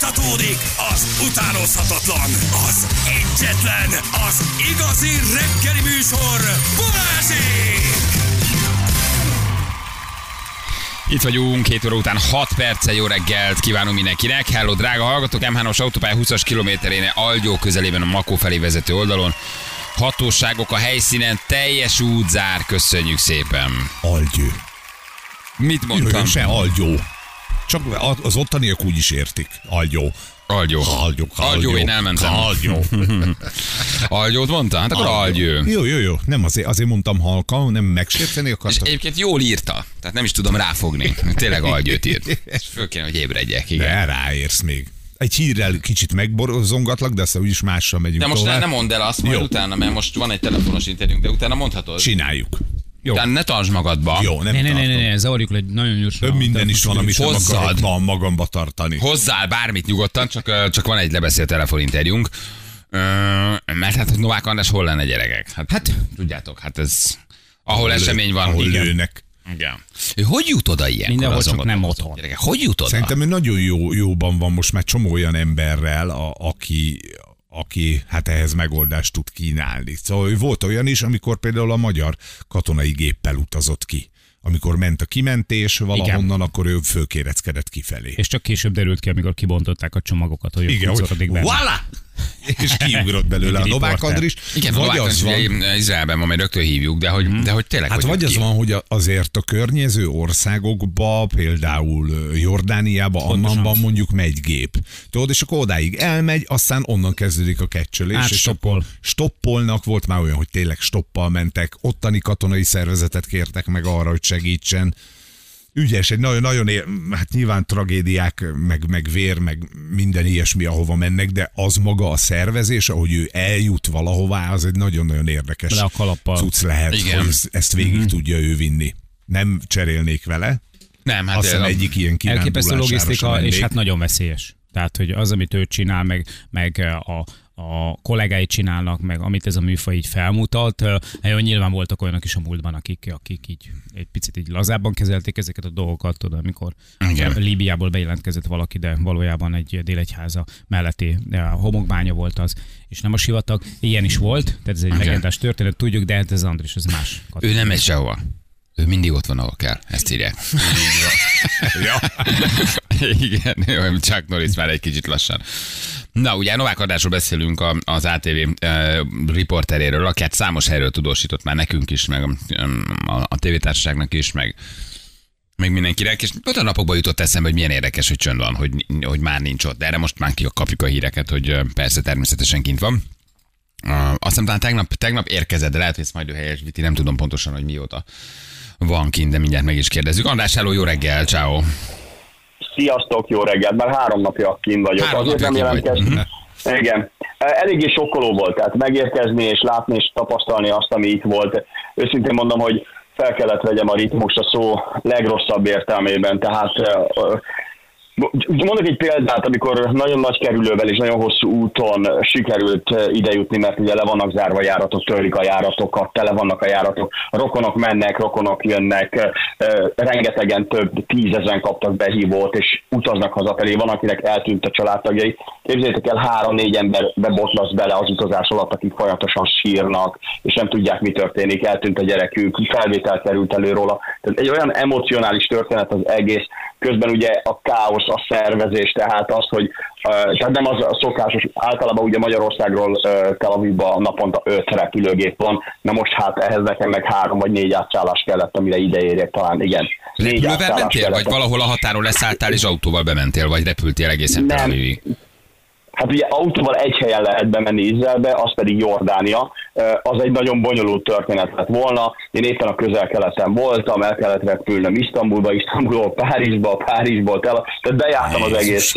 Folytatódik az utánozhatatlan, az egyetlen, az igazi reggeli műsor, Balázsék! Itt vagyunk, két óra után 6 perce, jó reggelt kívánunk mindenkinek. Hello, drága hallgatók, M3-os autópálya 20-as kilométerén, Algyó közelében a Makó felé vezető oldalon. Hatóságok a helyszínen, teljes útzár, köszönjük szépen. Algyő. Mit mondtam? Jöjjön se algyó. Csak az ottaniak úgy is értik. Algyó. Algyó. Algyó. Algyó, én elmentem. Algyó. Algyót mondta? Hát akkor algyő. Jó, jó, jó. Nem azért, azért mondtam halka, nem megsérteni És akartam. egyébként jól írta, tehát nem is tudom ráfogni. Tényleg algyőt írt. És föl kéne, hogy ébredjek, igen. De ráérsz még. Egy hírrel kicsit megborzongatlak, de aztán úgyis mással megyünk De most ne, tovább. ne mondd el azt, majd Jó. utána, mert most van egy telefonos interjúnk, de utána mondhatod. Csináljuk. Jó, Utána ne tartsd magadba. jó nem Ne, ne, ne, ne, ne, zavarjuk le egy nagyon gyorsan. Több minden is van, amit nem Hozzad. akarok ma magamba tartani. Hozzál bármit nyugodtan, csak, csak van egy lebeszélt telefoninterjúnk. Mert hát Novák András hol lenne gyerekek? Hát, hát tudjátok, hát ez ahol esemény van. Ahol igen. lőnek. igen. Ő hogy jut oda ilyenkor? Mindenhol, csak nem otthon. Gyerekek, hogy jut oda? Szerintem ő nagyon jó, jóban van most már csomó olyan emberrel, a, aki, aki hát ehhez megoldást tud kínálni. Szóval volt olyan is, amikor például a magyar katonai géppel utazott ki. Amikor ment a kimentés valahonnan, Igen. akkor ő fölkéreckedett kifelé. És csak később derült ki, amikor kibontották a csomagokat, hogy Igen, hogy benne. voilà! És kiugrott belőle a Novák. Andris. Igen, vagy Novák az van, Izraelben van, majd rögtön hívjuk, de hogy, de hogy tényleg... Hát hogy vagy az ki? van, hogy azért a környező országokba, például Jordániába, Ammanban mondjuk megy gép. Tudod, és akkor odáig elmegy, aztán onnan kezdődik a kecsölés. Hát és stoppol. akkor Stoppolnak, volt már olyan, hogy tényleg stoppal mentek, ottani katonai szervezetet kértek meg arra, hogy segítsen. Ügyes, egy nagyon-nagyon, ér, hát nyilván tragédiák, meg, meg vér, meg minden ilyesmi, ahova mennek, de az maga a szervezés, ahogy ő eljut valahová, az egy nagyon-nagyon érdekes Le a kalappal. cucc lehet, Igen. hogy ezt, ezt végig Mhm. tudja ő vinni. Nem cserélnék vele. Nem, hát Azt hiszem egyik ilyen Elképesztő logisztika, és hát nagyon veszélyes. Tehát, hogy az, amit ő csinál, meg, meg a, a kollégái csinálnak, meg amit ez a műfaj így felmutat. Nagyon nyilván voltak olyanok is a múltban, akik, akik így egy picit így lazábban kezelték ezeket a dolgokat, tudod, amikor Igen. Líbiából bejelentkezett valaki, de valójában egy délegyháza melletti homokbánya volt az, és nem a sivatag. Ilyen is volt, tehát ez egy Igen. legendás történet, tudjuk, de hát ez Andris, ez más. Ő nem megy sehova. Ő mindig ott van, ahol kell. Ezt írják. Ja. Igen, jó, Chuck Norris már egy kicsit lassan. Na, ugye Novák Adásról beszélünk a- az ATV uh, riporteréről, aki hát számos helyről tudósított már nekünk is, meg um, a, a tévétársaságnak is, meg meg mindenkinek, és ott a napokban jutott eszembe, hogy milyen érdekes, hogy csönd van, hogy, hogy már nincs ott. De erre most már kapjuk a híreket, hogy ö, persze természetesen kint van. Uh, azt hiszem talán tegnap, tegnap érkezett, de lehet, hogy ezt majd ő helyesbíti, nem tudom pontosan, hogy mióta van kint, de mindjárt meg is kérdezzük. András, hello, jó reggel, ciao. Sziasztok, jó reggelt! Már három napja kint vagyok. Három Azért nem jelentkeztem. Igen. Eléggé sokkoló volt, tehát megérkezni és látni és tapasztalni azt, ami itt volt. Őszintén mondom, hogy fel kellett vegyem a ritmust a szó legrosszabb értelmében, tehát ö, Mondok egy példát, amikor nagyon nagy kerülővel és nagyon hosszú úton sikerült eh, idejutni, mert ugye le vannak zárva járatok, törik a járatokat, tele vannak a járatok, rokonok mennek, rokonok jönnek, eh, eh, rengetegen több tízezen kaptak behívót, és utaznak hazafelé, van, akinek eltűnt a családtagjai. Képzeljétek el, három-négy ember bebotlasz bele az utazás alatt, akik folyamatosan sírnak, és nem tudják, mi történik, eltűnt a gyerekük, felvétel került elő róla. Tehát egy olyan emocionális történet az egész, közben ugye a káosz, a szervezés, tehát az, hogy tehát nem az a szokásos, általában ugye Magyarországról Tel Avivba naponta öt repülőgép van, na most hát ehhez nekem meg három vagy négy átszállás kellett, amire ideérjek talán, igen. Négy Repülővel mentél, vagy kellett. valahol a határon leszálltál és autóval bementél, vagy repültél egészen Tel Nem. Avivig? Hát ugye autóval egy helyen lehet bemenni Izraelbe, az pedig Jordánia. Az egy nagyon bonyolult történet lett volna. Én éppen a közel-keleten voltam, el kellett repülnöm Isztambulba, Isztambulból Párizsba, Párizsból Tehát bejártam az egész,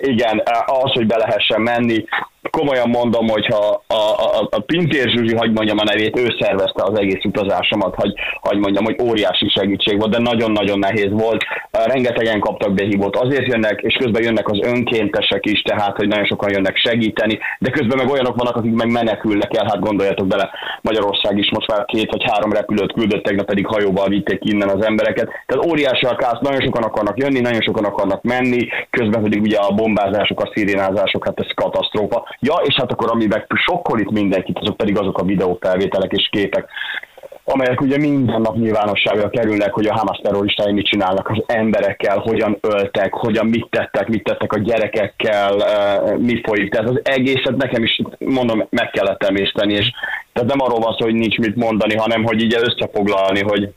igen, az, hogy be lehessen menni. Komolyan mondom, hogyha a, a, a Pintér Zsuzsi, hagy mondjam a nevét, ő szervezte az egész utazásomat, hagy, hagy mondjam, hogy óriási segítség volt, de nagyon-nagyon nehéz volt. Rengetegen kaptak behívót, azért jönnek, és közben jönnek az önkéntesek is, tehát, hogy nagyon sokan jönnek segíteni, de közben meg olyanok vannak, akik meg menekülnek el, hát gondoljatok bele, Magyarország is most már két vagy három repülőt küldött, tegnap pedig hajóval vitték innen az embereket. Tehát óriási a kász, nagyon sokan akarnak jönni, nagyon sokan akarnak menni, közben pedig ugye a bombázások, a szirénázások, hát ez katasztrófa. Ja, és hát akkor ami meg sokkol itt mindenkit, azok pedig azok a videófelvételek és képek, amelyek ugye minden nap nyilvánosságra kerülnek, hogy a Hamas terroristái mit csinálnak az emberekkel, hogyan öltek, hogyan mit tettek, mit tettek a gyerekekkel, eh, mi folyik. Tehát az egészet nekem is, mondom, meg kellett emészteni, és tehát nem arról van szó, hogy nincs mit mondani, hanem hogy így összefoglalni, hogy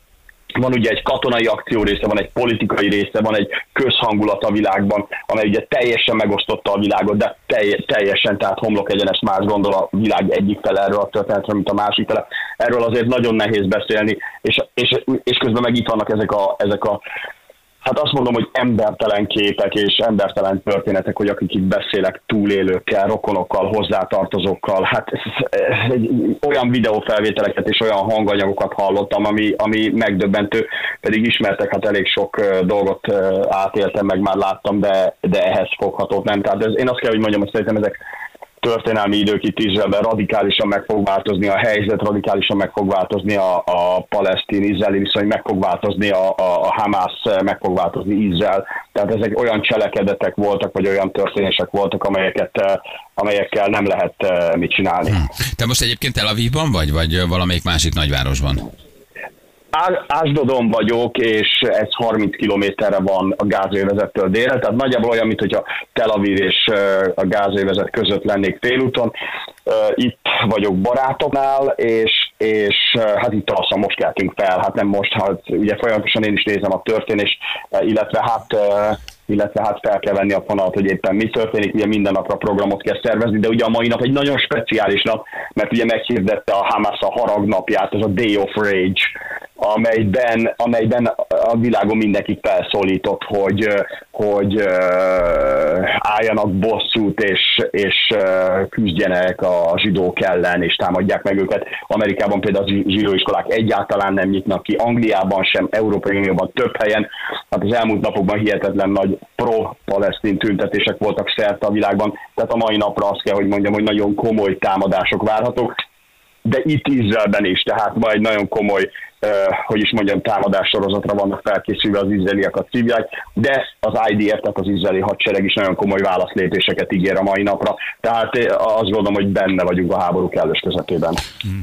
van ugye egy katonai akció része, van egy politikai része, van egy közhangulat a világban, amely ugye teljesen megosztotta a világot, de teljesen, tehát homlok egyenes más gondol a világ egyik fele erről a történetről, mint a másik fele. Erről azért nagyon nehéz beszélni, és, és, és közben meg itt vannak ezek a, ezek a Hát azt mondom, hogy embertelen képek és embertelen történetek, hogy akik itt beszélek túlélőkkel, rokonokkal, hozzátartozókkal, hát olyan videófelvételeket és olyan hanganyagokat hallottam, ami, ami megdöbbentő, pedig ismertek, hát elég sok dolgot átéltem, meg már láttam, de, de ehhez foghatót nem. Tehát ez, én azt kell, hogy mondjam, hogy szerintem ezek történelmi idők itt Izraelben radikálisan meg fog változni a helyzet, radikálisan meg fog változni a, a palesztin-izraeli viszony, meg fog változni a, a, a Hamász, meg fog változni Izrael. Tehát ezek olyan cselekedetek voltak, vagy olyan történések voltak, amelyeket, eh, amelyekkel nem lehet eh, mit csinálni. Hmm. Te most egyébként Tel Avivban vagy, vagy valamelyik másik nagyvárosban? Ásdodon vagyok, és ez 30 kilométerre van a gázővezettől délre, tehát nagyjából olyan, mint hogyha Tel Aviv és a gázővezet között lennék félúton. Itt vagyok barátoknál, és, és hát itt alszom, most keltünk fel, hát nem most, hát ugye folyamatosan én is nézem a történést, illetve hát illetve hát fel kell venni a fonalat, hogy éppen mi történik, ugye minden napra programot kell szervezni, de ugye a mai nap egy nagyon speciális nap, mert ugye meghirdette a Hamas a harag napját, ez a Day of Rage, amelyben, amelyben a világon mindenki felszólított, hogy, hogy álljanak bosszút, és, és küzdjenek a zsidók ellen, és támadják meg őket. Amerikában például a zsidóiskolák egyáltalán nem nyitnak ki, Angliában sem, Európai Unióban több helyen. Hát az elmúlt napokban hihetetlen nagy pro-palesztin tüntetések voltak szerte a világban, tehát a mai napra azt kell, hogy mondjam, hogy nagyon komoly támadások várhatók. De itt Izraelben is, tehát majd nagyon komoly hogy is mondjam, támadás sorozatra vannak felkészülve az izraeliek a civiliek, de az IDF, tehát az izraeli hadsereg is nagyon komoly válaszlépéseket ígér a mai napra. Tehát azt gondolom, hogy benne vagyunk a háború kellős közepében.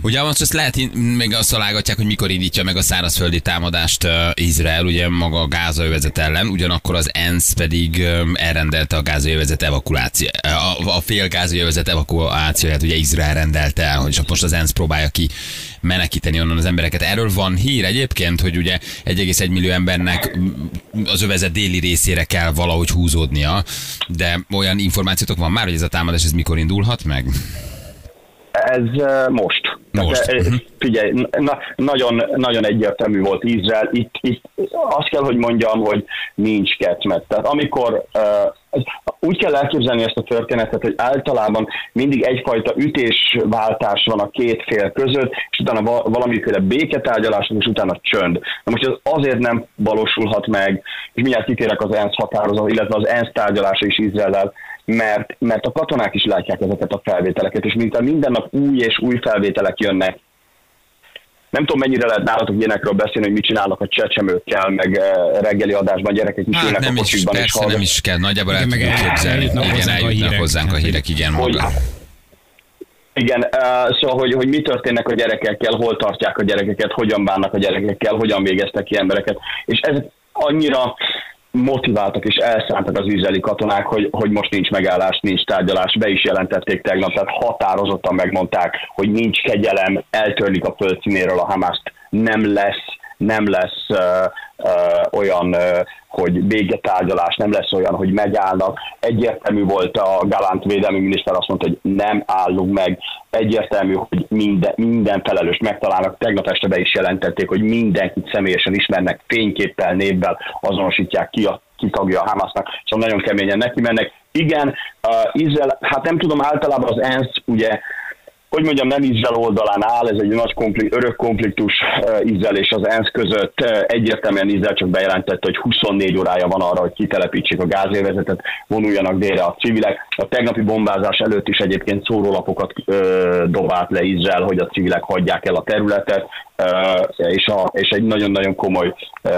Ugye most ezt lehet, még azt találgatják, hogy mikor indítja meg a szárazföldi támadást Izrael, ugye maga a gázaövezet ellen, ugyanakkor az ENSZ pedig elrendelte a gázaövezet evakuáció, a, a fél gázaövezet evakuációját, ugye Izrael rendelte el, hogy most az ENSZ próbálja ki menekíteni onnan az embereket. Erről van hír egyébként, hogy ugye 1,1 millió embernek az övezet déli részére kell valahogy húzódnia, de olyan információtok van már, hogy ez a támadás ez mikor indulhat meg? Ez most. Most. Tehát, uh-huh. Figyelj, na, nagyon, nagyon egyértelmű volt Izrael. Itt, itt azt kell, hogy mondjam, hogy nincs ketmet. Tehát amikor uh, úgy kell elképzelni ezt a történetet, hogy általában mindig egyfajta ütésváltás van a két fél között, és utána valamiféle béketárgyalás, és utána csönd. Na most ez azért nem valósulhat meg, és mindjárt kitérek az ENSZ határozat, illetve az ENSZ tárgyalása is Izrael mert, mert a katonák is látják ezeket a felvételeket, és mint minden nap új és új felvételek jönnek, nem tudom, mennyire lehet nálatok ilyenekről beszélni, hogy mit csinálnak a csecsemőkkel, meg eh, reggeli adásban gyerekek is hát, nem a kocsikban. Is, persze, nem is kell, nagyjából el tudjuk képzelni. Igen, eljutnak, hozzánk, hozzánk a hírek, igen. Hogy, maga. Igen, uh, szóval, hogy, hogy mi történnek a gyerekekkel, hol tartják a gyerekeket, hogyan bánnak a gyerekekkel, hogyan végeztek ki embereket. És ez annyira motiváltak és elszántak az izraeli katonák, hogy, hogy most nincs megállás, nincs tárgyalás, be is jelentették tegnap, tehát határozottan megmondták, hogy nincs kegyelem, eltörlik a földszínéről a Hamaszt, nem lesz, nem lesz olyan hogy bégetárgyalás, nem lesz olyan, hogy megállnak. Egyértelmű volt a Galant védelmi miniszter, azt mondta, hogy nem állunk meg. Egyértelmű, hogy minden, minden felelős megtalálnak. Tegnap este be is jelentették, hogy mindenkit személyesen ismernek, fényképpel, névvel azonosítják ki a kitagja a Hamasnak, szóval nagyon keményen neki mennek. Igen, uh, Izrael, hát nem tudom, általában az ENSZ ugye hogy mondjam, nem Izrael oldalán áll, ez egy nagy konflikt, örök konfliktus Izrael és az ENSZ között. Uh, egyértelműen Izrael csak bejelentette, hogy 24 órája van arra, hogy kitelepítsék a gázélvezetet, vonuljanak délre a civilek. A tegnapi bombázás előtt is egyébként szórólapokat uh, dobált le Izrael, hogy a civilek hagyják el a területet, uh, és, a, és egy nagyon-nagyon komoly uh,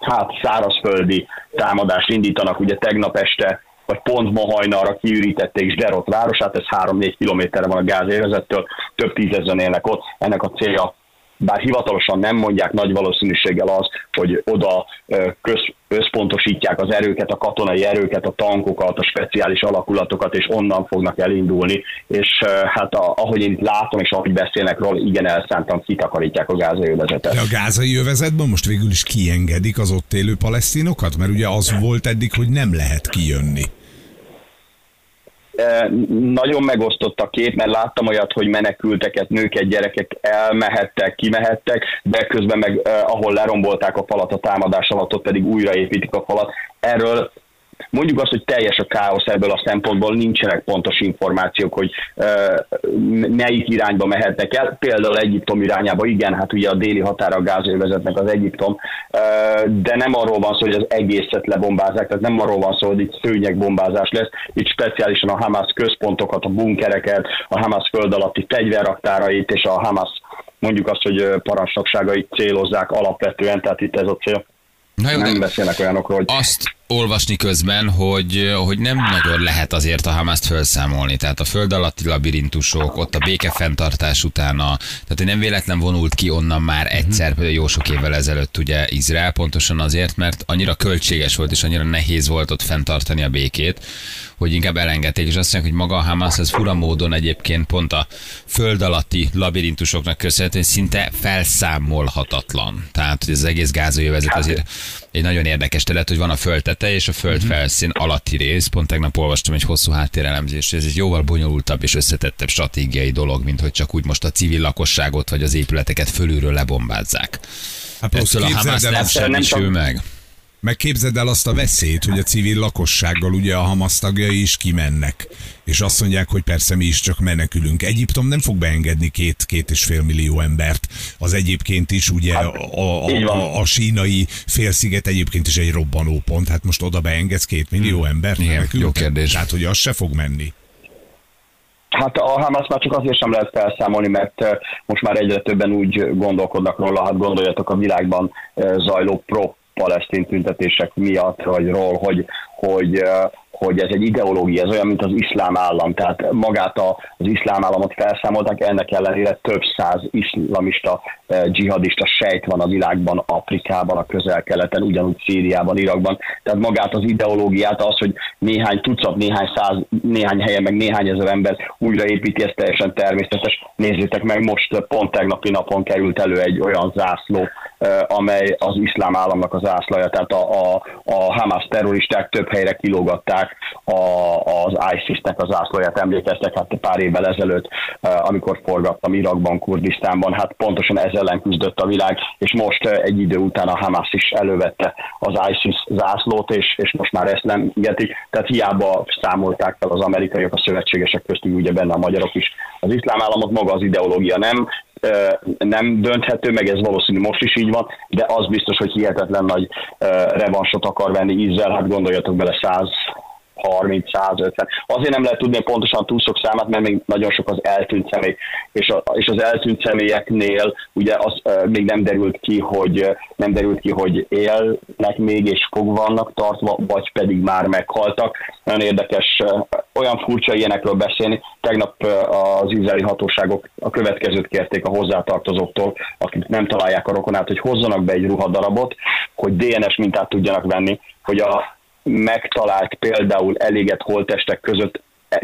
hát szárazföldi támadást indítanak. Ugye tegnap este vagy pont ma hajnalra kiürítették Zserot városát, ez 3-4 kilométerre van a gázérezettől, több tízezren élnek ott. Ennek a célja bár hivatalosan nem mondják, nagy valószínűséggel az, hogy oda köz, összpontosítják az erőket, a katonai erőket, a tankokat, a speciális alakulatokat, és onnan fognak elindulni, és hát a, ahogy én látom, és ahogy beszélnek róla, igen elszántan kitakarítják a gázai övezetet. De a gázai övezetben most végül is kiengedik az ott élő palesztinokat? Mert ugye az volt eddig, hogy nem lehet kijönni nagyon megosztott a kép, mert láttam olyat, hogy menekülteket, nőket, gyerekek elmehettek, kimehettek, de közben meg ahol lerombolták a falat a támadás alatt, ott pedig újraépítik a falat. Erről mondjuk azt, hogy teljes a káosz ebből a szempontból, nincsenek pontos információk, hogy melyik irányba mehetnek el. Például Egyiptom irányába, igen, hát ugye a déli határa a gázövezetnek az Egyiptom, de nem arról van szó, hogy az egészet lebombázzák, tehát nem arról van szó, hogy itt szőnyegbombázás lesz, itt speciálisan a Hamas központokat, a bunkereket, a Hamas föld alatti fegyverraktárait és a Hamas mondjuk azt, hogy parancsnokságait célozzák alapvetően, tehát itt ez a cél. Na jó, nem beszélnek olyanokról, hogy... Azt olvasni közben, hogy, hogy nem nagyon lehet azért a Hamaszt felszámolni. Tehát a föld alatti labirintusok, ott a békefenntartás utána, tehát nem véletlen vonult ki onnan már egyszer, például jó sok évvel ezelőtt ugye Izrael, pontosan azért, mert annyira költséges volt, és annyira nehéz volt ott fenntartani a békét, hogy inkább elengedték, és azt mondják, hogy maga a Hamas ez fura módon egyébként pont a föld alatti labirintusoknak köszönhetően szinte felszámolhatatlan. Tehát, hogy az egész gázai vezet azért egy nagyon érdekes terület, hogy van a föld tete és a föld mhm. felszín alatti rész. Pont tegnap olvastam egy hosszú háttérelemzést, ez egy jóval bonyolultabb és összetettebb stratégiai dolog, mint hogy csak úgy most a civil lakosságot vagy az épületeket fölülről lebombázzák. Hát Ettől a Hamas nem semmisül meg. Megképzeld el azt a veszélyt, hogy a civil lakossággal ugye a Hamas tagjai is kimennek, és azt mondják, hogy persze mi is csak menekülünk. Egyiptom nem fog beengedni két, két és fél millió embert. Az egyébként is ugye hát, a, a, a, a sínai félsziget egyébként is egy robbanó pont. Hát most oda beengedsz két millió hmm. embert Igen, Jó kérdés. Tehát, hogy az se fog menni. Hát a Hamas már csak azért sem lehet felszámolni, mert most már egyre többen úgy gondolkodnak róla, hát gondoljatok a világban zajló pro palesztin tüntetések miatt, vagy ról, hogy, hogy hogy ez egy ideológia, ez olyan, mint az iszlám állam, tehát magát az iszlám államot felszámolták, ennek ellenére több száz iszlamista, dzsihadista sejt van a világban, Afrikában, a közel-keleten, ugyanúgy Szíriában, Irakban, tehát magát az ideológiát, az, hogy néhány tucat, néhány száz, néhány helyen, meg néhány ezer ember újraépíti, ez teljesen természetes. Nézzétek meg, most pont tegnapi napon került elő egy olyan zászló, amely az iszlám államnak az zászlaja, tehát a, a, a Hamas terroristák több helyre kilógatták a, az ISIS-nek az zászlóját emlékeztek, hát pár évvel ezelőtt, amikor forgattam Irakban, Kurdisztánban, hát pontosan ez ellen küzdött a világ, és most egy idő után a Hamas is elővette az ISIS zászlót, és, és most már ezt nem igetik, tehát hiába számolták fel az amerikaiak, a szövetségesek köztük ugye benne a magyarok is. Az iszlám államot maga az ideológia nem, nem dönthető, meg ez valószínű most is így van, de az biztos, hogy hihetetlen nagy revansot akar venni Izrael, hát gondoljatok bele 100 30-150. Azért nem lehet tudni pontosan túlszok számát, mert még nagyon sok az eltűnt személy, és, a, és az eltűnt személyeknél ugye az uh, még nem derült ki, hogy nem derült ki, hogy élnek még és fog vannak tartva, vagy pedig már meghaltak. Nagyon érdekes, uh, olyan furcsa ilyenekről beszélni. Tegnap uh, az izraeli hatóságok a következőt kérték a hozzátartozóktól, akik nem találják a rokonát, hogy hozzanak be egy ruhadarabot, hogy DNS mintát tudjanak venni, hogy a megtalált például elégett holtestek között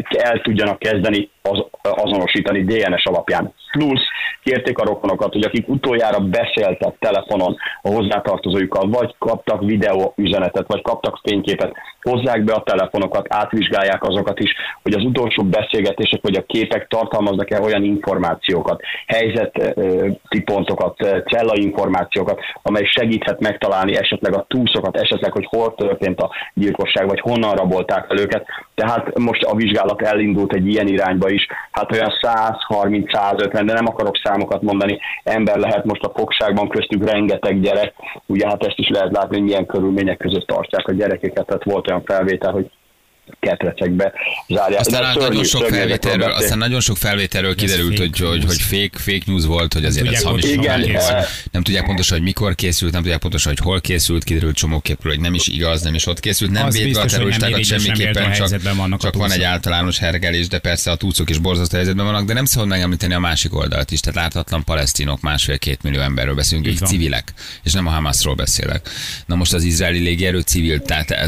el tudjanak kezdeni az, azonosítani DNS alapján. Plusz kérték a rokonokat, hogy akik utoljára beszéltek telefonon a hozzátartozójukkal, vagy kaptak videó üzenetet, vagy kaptak fényképet, hozzák be a telefonokat, átvizsgálják azokat is, hogy az utolsó beszélgetések vagy a képek tartalmaznak-e olyan információkat, helyzeti pontokat, cella információkat, amely segíthet megtalálni esetleg a túszokat, esetleg, hogy hol történt a gyilkosság, vagy honnan rabolták el őket. Tehát most a vizsgálat elindult egy ilyen irányba is. Hát olyan 130-150, de nem akarok számokat mondani, ember lehet most a fogságban, köztük rengeteg gyerek. Ugye hát ezt is lehet látni, hogy milyen körülmények között tartják a gyerekeket. Tehát volt olyan felvétel, hogy ketrecekbe zárják. Aztán De nagyon sok felvételről, aztán nagyon sok felvételről kiderült, hogy, hogy, hogy fake, fake news volt, hogy azért ez hamis. Igen. Nem tudják pontosan, hogy mikor készült, nem tudják pontosan, hogy hol készült, kiderült csomóképről, hogy nem is igaz, nem is ott készült, nem védve a terroristákat semmiképpen, csak, csak van egy általános hergelés, de persze a túcok is borzasztó helyzetben vannak, de nem szabad megemlíteni a másik oldalt is. Tehát láthatatlan palesztinok, másfél-két millió emberről beszélünk, akik civilek, és nem a Hamasról beszélek. Na most az izraeli légierő civil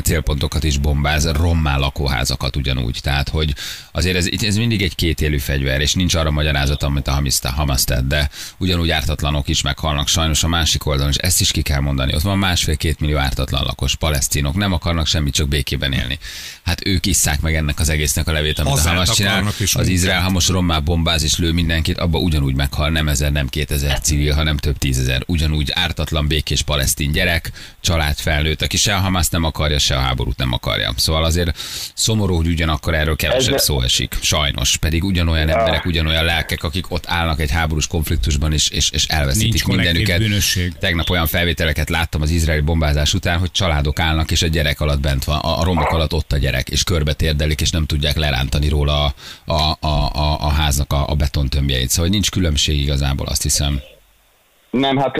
célpontokat is bombáz, rommál lakóházakat ugyanúgy. Tehát, hogy azért ez, ez mindig egy kétélű fegyver, és nincs arra magyarázat, amit a Hamas tett, de ugyanúgy ártatlanok is meghalnak sajnos a másik oldalon, és ezt is ki kell mondani. Ott van másfél-két millió ártatlan lakos, palesztinok, nem akarnak semmit, csak békében élni. Hát ők isszák meg ennek az egésznek a levét, amit Azért a Hamas csinál. Az Izrael Hamas rommá bombáz és lő mindenkit, abba ugyanúgy meghal nem ezer, nem kétezer civil, hanem több tízezer. Ugyanúgy ártatlan békés palesztin gyerek, család felnőtt, aki se a Hamas nem akarja, se a háborút nem akarja. Szóval azért Szomorú, hogy ugyanakkor erről kevesebb Ez szó esik. Sajnos. Pedig ugyanolyan ja. emberek, ugyanolyan lelkek, akik ott állnak egy háborús konfliktusban, és, és, és elveszítik Nincs mindenüket. Bűnösség. Tegnap olyan felvételeket láttam az izraeli bombázás után, hogy családok állnak, és a gyerek alatt bent van, a, a romok alatt ott a gyerek, és körbe térdelik, és nem tudják lerántani róla a, a, a, a, a háznak a, a betontömbjeit. Szóval nincs különbség igazából, azt hiszem. Nem, hát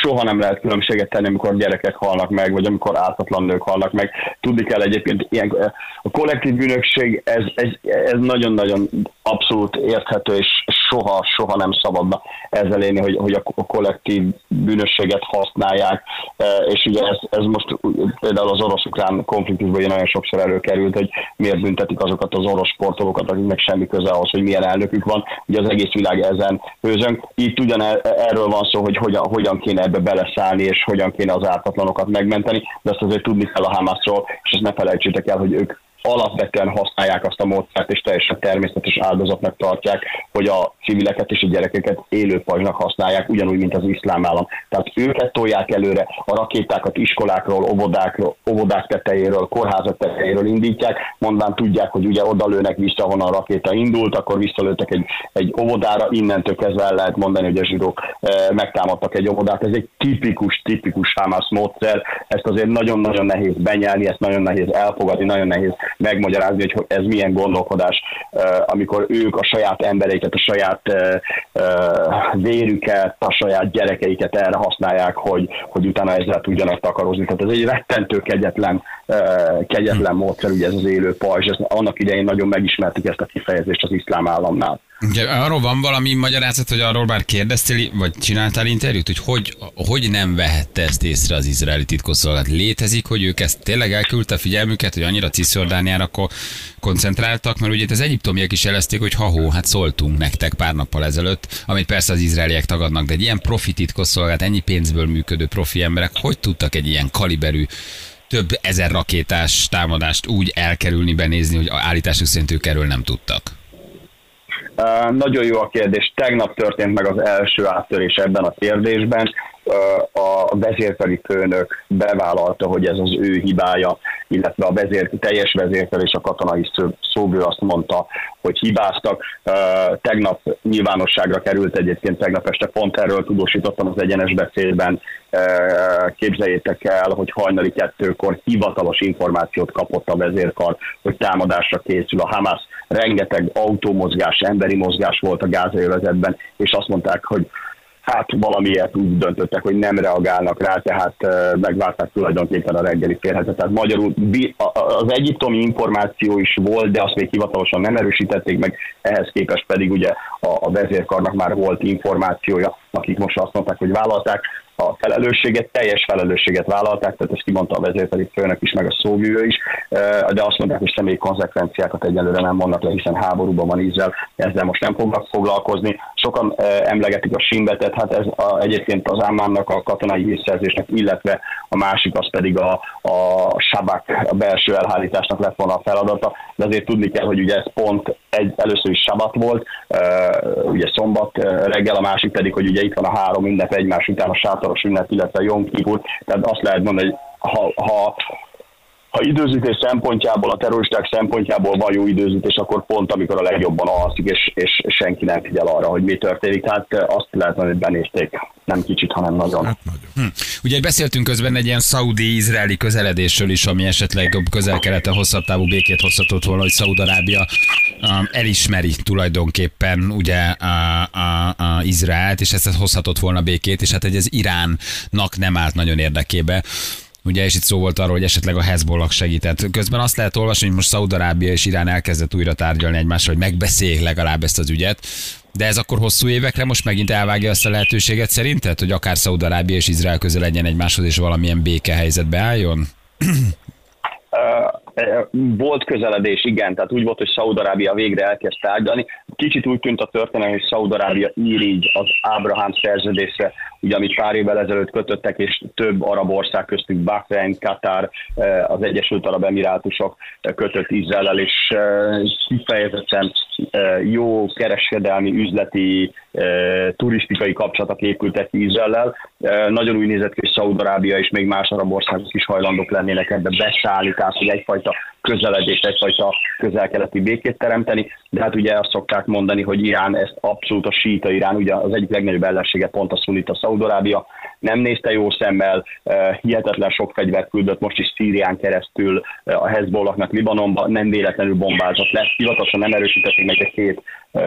soha nem lehet különbséget tenni, amikor gyerekek halnak meg, vagy amikor ártatlan nők halnak meg. Tudni kell egyébként, ilyen, a kollektív bűnökség, ez, ez, ez nagyon-nagyon abszolút érthető, és soha, soha nem szabadna ezzel élni, hogy, hogy a kollektív bűnösséget használják, e, és ugye ez, ez most például az orosz-ukrán konfliktusban nagyon sokszor előkerült, hogy miért büntetik azokat az orosz sportolókat, akiknek semmi köze ahhoz, hogy milyen elnökük van. Ugye az egész világ ezen hőzön. Itt ugyan erről van szó, hogy hogyan, hogyan kéne ebbe beleszállni, és hogyan kéne az ártatlanokat megmenteni, de ezt azért tudni kell a Hamasról, és ezt ne felejtsétek el, hogy ők alapvetően használják azt a módszert, és teljesen természetes áldozatnak tartják, hogy a civileket és a gyerekeket élő pajzsnak használják, ugyanúgy, mint az iszlám állam. Tehát őket tolják előre, a rakétákat iskolákról, óvodákról, óvodák tetejéről, kórházak tetejéről indítják, mondván tudják, hogy ugye oda lőnek vissza, honnan a rakéta indult, akkor visszalőttek egy, egy óvodára, innentől kezdve el lehet mondani, hogy a zsidók e, megtámadtak egy óvodát. Ez egy tipikus, tipikus Hamas módszer, ezt azért nagyon-nagyon nehéz benyelni, ezt nagyon nehéz elfogadni, nagyon nehéz megmagyarázni, hogy ez milyen gondolkodás, amikor ők a saját embereiket, a saját vérüket, a saját gyerekeiket erre használják, hogy, hogy utána ezzel tudjanak takarozni. Tehát ez egy rettentő kegyetlen, kegyetlen módszer, ugye ez az élő pajzs, annak idején nagyon megismerték ezt a kifejezést az iszlám államnál. Ugye, arról van valami magyarázat, hogy arról már kérdeztél, vagy csináltál interjút, hogy, hogy hogy nem vehette ezt észre az izraeli titkosszolgálat? Létezik, hogy ők ezt tényleg elküldte a figyelmüket, hogy annyira Cisjordániára koncentráltak, mert ugye itt az egyiptomiak is jelezték, hogy ha hát szóltunk nektek pár nappal ezelőtt, amit persze az izraeliek tagadnak, de egy ilyen profi titkosszolgálat, ennyi pénzből működő profi emberek, hogy tudtak egy ilyen kaliberű több ezer rakétás támadást úgy elkerülni, benézni, hogy állításuk szerint ők erről nem tudtak? Nagyon jó a kérdés. Tegnap történt meg az első áttörés ebben a kérdésben. A vezérkari főnök bevállalta, hogy ez az ő hibája, illetve a vezér, teljes vezérkel és a katonai szóvő azt mondta, hogy hibáztak. Tegnap nyilvánosságra került egyébként, tegnap este pont erről tudósítottam az egyenes beszédben. Képzeljétek el, hogy hajnali kettőkor hivatalos információt kapott a vezérkar, hogy támadásra készül a Hamas rengeteg autómozgás, emberi mozgás volt a gázai és azt mondták, hogy hát valamiért úgy döntöttek, hogy nem reagálnak rá, tehát megvárták tulajdonképpen a reggeli férhetet. Tehát magyarul az egyiptomi információ is volt, de azt még hivatalosan nem erősítették meg, ehhez képest pedig ugye a vezérkarnak már volt információja, akik most azt mondták, hogy vállalták. A felelősséget, teljes felelősséget vállalták, tehát ezt kimondta a vezérpedi főnök is, meg a szóvívő is, de azt mondták, hogy személyi konzekvenciákat egyelőre nem mondnak le, hiszen háborúban van Izrael, ezzel most nem fognak foglalkozni. Sokan emlegetik a simbetet, hát ez a, egyébként az Ámánnak a katonai hírszerzésnek, illetve a másik az pedig a, a sabak, a belső elhárításnak lett volna a feladata, de azért tudni kell, hogy ugye ez pont egy, először is sabat volt, ugye szombat reggel, a másik pedig, hogy ugye itt van a három ünnep egymás után a sátoros ünnep, illetve Jom Kipur, tehát azt lehet mondani, hogy ha, ha ha időzítés szempontjából, a terroristák szempontjából van jó időzítés, akkor pont amikor a legjobban alszik, és, és senki nem figyel arra, hogy mi történik. Tehát azt lehet, hogy benézték nem kicsit, hanem nagyon. Hát nagyon. Hm. Ugye beszéltünk közben egy ilyen szaudi-izraeli közeledésről is, ami esetleg közel-keleten hosszabb távú békét hozhatott volna, hogy Szaud-Arábia um, elismeri tulajdonképpen ugye a, a, a Izraelt, és ezt hozhatott volna békét, és hát egy az Iránnak nem állt nagyon érdekébe. Ugye, és itt szó volt arról, hogy esetleg a Hezbollah segített. Közben azt lehet olvasni, hogy most Szaudarábia és Irán elkezdett újra tárgyalni egymással, hogy megbeszéljék legalább ezt az ügyet. De ez akkor hosszú évekre most megint elvágja azt a lehetőséget szerinted, hogy akár Szaudarábia és Izrael közül legyen egymáshoz, és valamilyen békehelyzetbe álljon? Volt közeledés, igen, tehát úgy volt, hogy Szaudarábia végre elkezd tárgyalni. Kicsit úgy tűnt a történet, hogy Szaudarábia ír így az Ábrahám szerződésre, ugye amit pár évvel ezelőtt kötöttek, és több arab ország köztük Bahrein, Katar, az Egyesült Arab Emirátusok kötött Izrael, és kifejezetten jó kereskedelmi, üzleti, turisztikai kapcsolatok épültek ki Izraellel. Nagyon úgy nézett ki, hogy Szaudarábia és még más arab országok is hajlandók lennének ebbe beszállni, tehát hogy egyfajta közeledést, egyfajta közel-keleti békét teremteni, de hát ugye azt szokták mondani, hogy Irán ezt abszolút a síta Irán, ugye az egyik legnagyobb ellensége pont a szunita Szaudarábia, nem nézte jó szemmel, hihetetlen sok fegyvert küldött most is Szírián keresztül a Hezbollahnak Libanonba, nem véletlenül bombázott le, hivatalosan nem erősítették meg egy két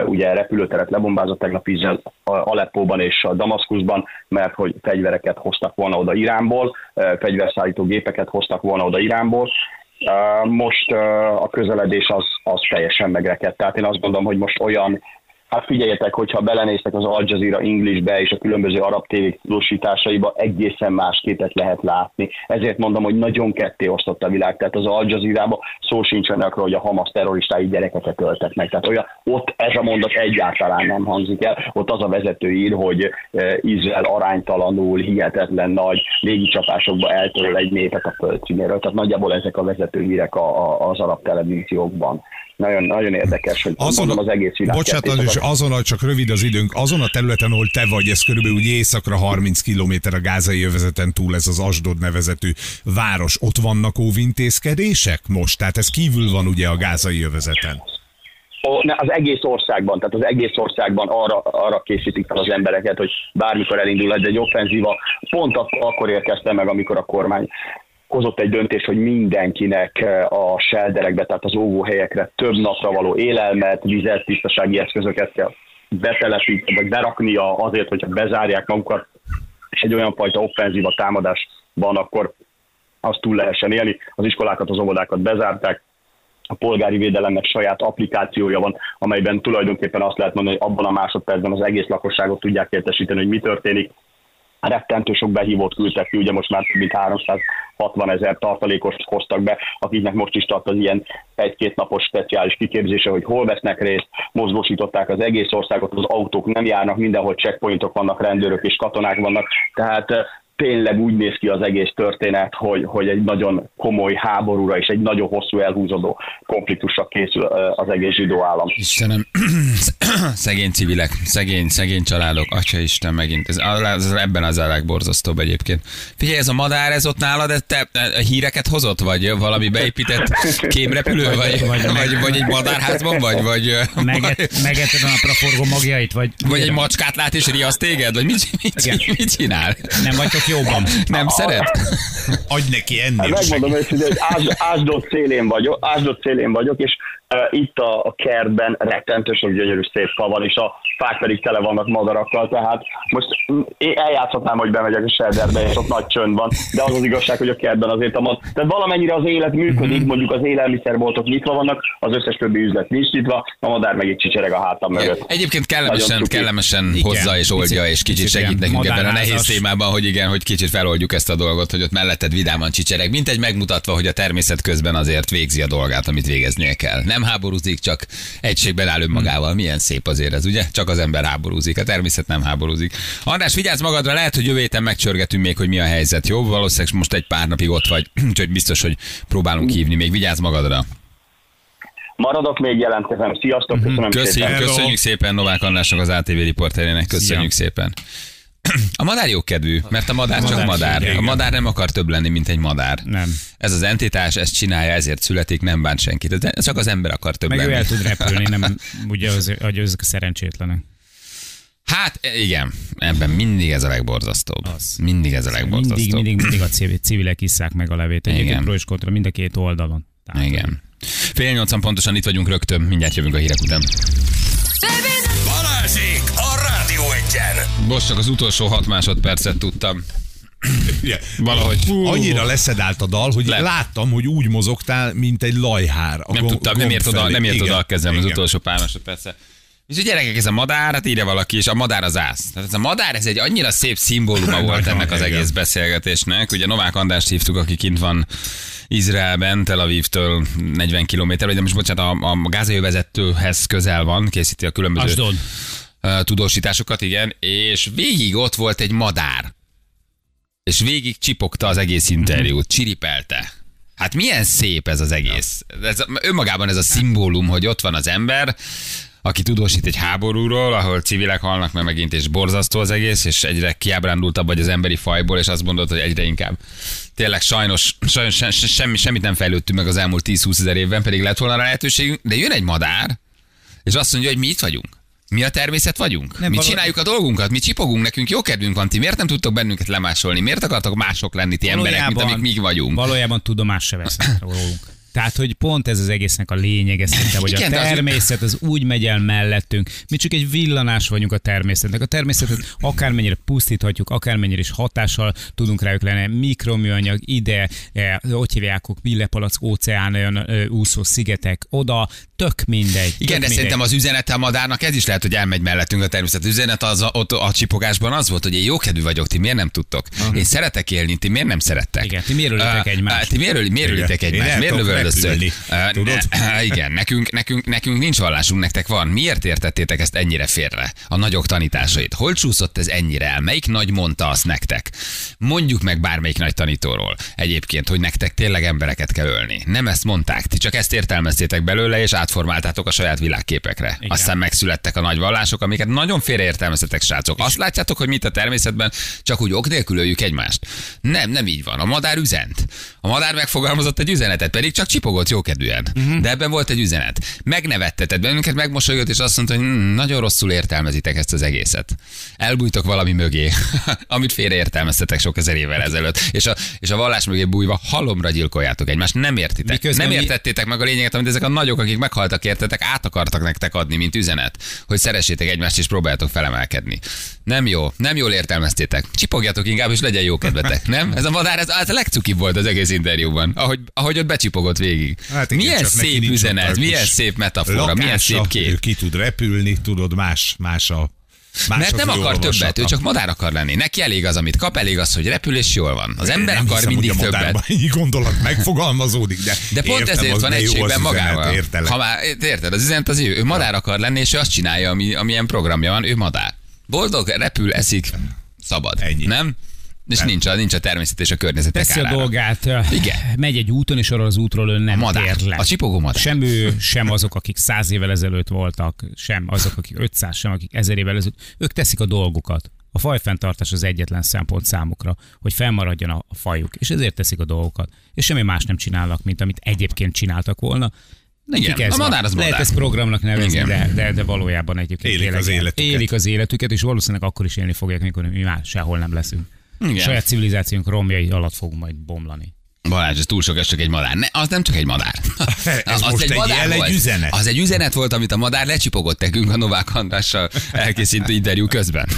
ugye repülőteret lebombázott tegnap Izrael Aleppóban és a Damaszkuszban, mert hogy fegyvereket hoztak volna oda Iránból, fegyverszállító gépeket hoztak volna oda Iránból, most a közeledés az, az teljesen megrekedt. Tehát én azt gondolom, hogy most olyan Hát figyeljetek, hogyha belenéztek az Al Jazeera Englishbe és a különböző arab tévék tudósításaiba, egészen más képet lehet látni. Ezért mondom, hogy nagyon ketté osztott a világ. Tehát az Al Jazeera-ba szó sincsen arról, hogy a Hamas terroristái gyerekeket öltetnek. Tehát olyan, ott ez a mondat egyáltalán nem hangzik el. Ott az a vezető ír, hogy e, Izrael aránytalanul, hihetetlen nagy légicsapásokba eltöröl egy népet a földszínéről. Tehát nagyjából ezek a vezető hírek az arab televíziókban nagyon, nagyon érdekes, hogy azon, mondom, az egész világ. Bocsánat, és azon, csak rövid az időnk, azon a területen, ahol te vagy, ez körülbelül úgy északra 30 km a gázai övezeten túl, ez az Asdod nevezetű város. Ott vannak óvintézkedések most? Tehát ez kívül van ugye a gázai övezeten az egész országban, tehát az egész országban arra, arra készítik fel az embereket, hogy bármikor elindulhat egy offenzíva. Pont akkor érkeztem meg, amikor a kormány hozott egy döntés, hogy mindenkinek eh, a shelterekbe, tehát az óvóhelyekre több napra való élelmet, vizet, tisztasági eszközöket kell betelepíteni, vagy beraknia azért, hogyha bezárják magukat, és egy olyan fajta offenzíva támadás van, akkor azt túl lehessen élni. Az iskolákat, az óvodákat bezárták, a polgári védelemnek saját applikációja van, amelyben tulajdonképpen azt lehet mondani, hogy abban a másodpercben az egész lakosságot tudják értesíteni, hogy mi történik, rettentő sok behívót küldtek ki, ugye most már több mint 360 ezer tartalékost hoztak be, akiknek most is tart az ilyen egy-két napos speciális kiképzése, hogy hol vesznek részt, mozgósították az egész országot, az autók nem járnak, mindenhol checkpointok vannak, rendőrök és katonák vannak, tehát tényleg úgy néz ki az egész történet, hogy, hogy egy nagyon komoly háborúra és egy nagyon hosszú elhúzódó konfliktusra készül az egész zsidó állam. Istenem, szegény civilek, szegény, szegény családok, atya Isten megint, ez, ez ebben az a legborzasztóbb egyébként. Figyelj, ez a madár, ez ott nálad, te a híreket hozott, vagy valami beépített kémrepülő, vagy, vagy, vagy, vagy, vagy egy madárházban, vagy? vagy Meget, megetted a napra forgó magjait, vagy... Vagy egy macskát lát és riaszt téged, vagy mit, mit, mit, mit csinál? Nem jóban. Nem szeret? Adj neki Hát ennél megmondom őszintén, hogy Ás, Ásdod szélén vagyok, Ásdod szélén vagyok, és itt a, a kertben rettentő sok gyönyörű szép fa van, és a fák pedig tele vannak madarakkal, tehát most én eljátszhatnám, hogy bemegyek a sederbe, és ott nagy csönd van, de az az igazság, hogy a kertben azért a mad... Tehát valamennyire az élet működik, mondjuk az élelmiszerboltok nyitva vannak, az összes többi üzlet nincs nyitva, a madár meg itt csicsereg a hátam mögött. Egyébként kellemesen, kellemesen Igen. hozza és oldja, és kicsit segít nekünk ebben a nehéz témában, hogy igen, hogy kicsit feloldjuk ezt a dolgot, hogy ott melletted vidáman csicsereg, mint egy megmutatva, hogy a természet közben azért végzi a dolgát, amit végeznie kell. Nem háborúzik, csak egységben áll önmagával. Milyen szép azért ez, ugye? Csak az ember háborúzik, a természet nem háborúzik. András, vigyázz magadra, lehet, hogy jövő héten megcsörgetünk még, hogy mi a helyzet. Jó, valószínűleg most egy pár napig ott vagy, úgyhogy biztos, hogy próbálunk hívni. Még vigyázz magadra. Maradok még, jelentkezem. Sziasztok, köszönöm Köszi, szépen. Köszönjük szépen Novák Andrásnak az ATV riporterének, köszönjük Szia. szépen. A madár jókedvű, mert a madár csak madár, madár. igen. A madár nem akar több lenni, mint egy madár. Nem. Ez az entitás, ezt csinálja, ezért születik, nem bánt senkit. Ez csak az ember akar több Meg ő lenni. el tud repülni, nem ugye az, hogy ezek a szerencsétlenek. Hát igen, ebben mindig ez a legborzasztóbb. Az. Mindig ez a legborzasztóbb. Mindig, mindig, mindig a civil, civilek isszák meg a levét. Igen. Egyébként pro és kontra mind a két oldalon. Tehát, Igen. Fél nyolcan pontosan itt vagyunk rögtön, mindjárt jövünk a hírek után. A Rádió Egyen. Most csak az utolsó hat másodpercet tudtam. Ja. Valahogy. Annyira leszedált a dal, hogy Le. láttam, hogy úgy mozogtál, mint egy lajhár. A Nem gomb- tudtam, nem ért oda, nem ért oda a kezem az igen. utolsó pár másodperce. És a gyerekek, ez a madár, hát írja valaki, és a madár az ász. Tehát ez a madár, ez egy annyira szép szimbóluma volt ennek az egész beszélgetésnek. Ugye Novák Andrást hívtuk, aki kint van Izraelben, Tel Avivtől 40 kilométer, vagy nem is bocsánat, a, a gázai vezetőhez közel van, készíti a különböző Asdod. Tudósításokat, igen, és végig ott volt egy madár. És végig csipogta az egész interjút, csiripelte. Hát milyen szép ez az egész. Ez, önmagában ez a szimbólum, hogy ott van az ember, aki tudósít egy háborúról, ahol civilek halnak meg megint, és borzasztó az egész, és egyre kiábrándultabb vagy az emberi fajból, és azt mondod, hogy egyre inkább. Tényleg sajnos, sajnos se, se, semmi, semmit nem fejlődtünk meg az elmúlt 10-20 ezer évben, pedig lett volna rá lehetőségünk, de jön egy madár, és azt mondja, hogy mi itt vagyunk. Mi a természet vagyunk? Nem, mi csináljuk a dolgunkat, mi csipogunk, nekünk jó kedvünk van, ti miért nem tudtok bennünket lemásolni? Miért akartok mások lenni ti emberek, mint amik mi vagyunk? Valójában tudomást se vesznek rólunk. Tehát, hogy pont ez az egésznek a lényege szerintem, hogy Igen, a természet az úgy megy el mellettünk. Mi csak egy villanás vagyunk a természetnek. A természetet akármennyire pusztíthatjuk, akármennyire is hatással tudunk rájuk lenni. Mikroműanyag ide, eh, hogy hívják, villepalac, óceán, olyan ö, úszó szigetek, oda, tök mindegy. Igen, tök de mindegy. szerintem az üzenete a madárnak ez is lehet, hogy elmegy mellettünk a természet. Az üzenet az a, ott a csipogásban az volt, hogy én jókedvű vagyok, ti miért nem tudtok? Én szeretek élni, ti miért nem szerettek? Igen, ti miért ölitek Ö, egymást? ö, Ti miért, miért ölitek egymást? Miért lövöldöztök? Ö, tudod? Igen, nekünk, nekünk, nekünk nincs vallásunk, nektek van. Miért értettétek ezt ennyire félre? A nagyok tanításait. Hol csúszott ez ennyire el? Melyik nagy mondta azt nektek? Mondjuk meg bármelyik nagy tanítóról egyébként, hogy nektek tényleg embereket kell ölni. Nem ezt mondták, ti csak ezt értelmeztétek belőle, és átformáltátok a saját világképekre. Igen. Aztán megszülettek a nagy vallások, amiket nagyon félreértelmeztetek, srácok. Azt látjátok, hogy mit a természetben, csak úgy ok nélkül öljük egymást. Nem, nem így van. A madár üzent. A madár megfogalmazott egy üzenetet, pedig csak csipogott jókedvűen. Uh-huh. De ebben volt egy üzenet. Megnevetteted bennünket, megmosolygott, és azt mondta, hogy hm, nagyon rosszul értelmezitek ezt az egészet. Elbújtok valami mögé, amit félreértelmeztetek sok ezer évvel ezelőtt. És a, és a vallás mögé bújva halomra gyilkoljátok egymást. Nem értitek. Miközben nem mi- értettétek meg a lényeget, amit ezek a nagyok, akik meghaltak értetek, át akartak nektek adni, mint üzenet, hogy szeressétek egymást és próbáljátok felemelkedni. Nem jó, nem jól értelmeztétek. Csipogjatok inkább, és legyen jó kedvetek, nem? Ez a madár, ez, ez a legcukibb volt az egész interjúban, ahogy, ahogy ott becsipogott végig. Hát igen, milyen szép üzenet, milyen szép metafora, milyen lakása, szép Ő kép. ki tud repülni, tudod, más, más a más Mert nem akar többet, ő csak madár akar lenni. Neki elég az, amit kap, elég az, hogy repül és jól van. Az ember nem akar hiszem, mindig hogy a többet. Ennyi gondolat megfogalmazódik, de, De pont értem, ezért van egységben magával. Ha már, érted, az üzenet az ő. Ő madár akar lenni, és ő azt csinálja, ami, amilyen programja van, ő madár. Boldog, repül, eszik, szabad. Ennyi. Nem? És nincs a, nincs a természet és a környezet Teszi a dolgát, Igen. megy egy úton, és arra az útról ő nem Madár. tér le. A csipogó madár. Sem ő, sem azok, akik száz évvel ezelőtt voltak, sem azok, akik 500, sem akik ezer évvel ezelőtt. Ők teszik a dolgukat. A fajfenntartás az egyetlen szempont számukra, hogy fennmaradjon a, fajuk, és ezért teszik a dolgokat. És semmi más nem csinálnak, mint amit egyébként csináltak volna. Nekik Igen, ez a madár az Lehet madár. ezt programnak nevezni, Igen. de, de, de, valójában egyébként Élik tényleg az életüket. élik az életüket, és valószínűleg akkor is élni fogják, mikor mi már sehol nem leszünk. Igen. Saját civilizációnk romjai alatt fogunk majd bomlani. Balázs, ez túl sok, ez csak egy madár. Ne, az nem csak egy madár. Ez most egy jel, egy volt. üzenet. Az egy üzenet volt, amit a madár lecsipogott nekünk a Novák Andrással elkészítő interjú közben.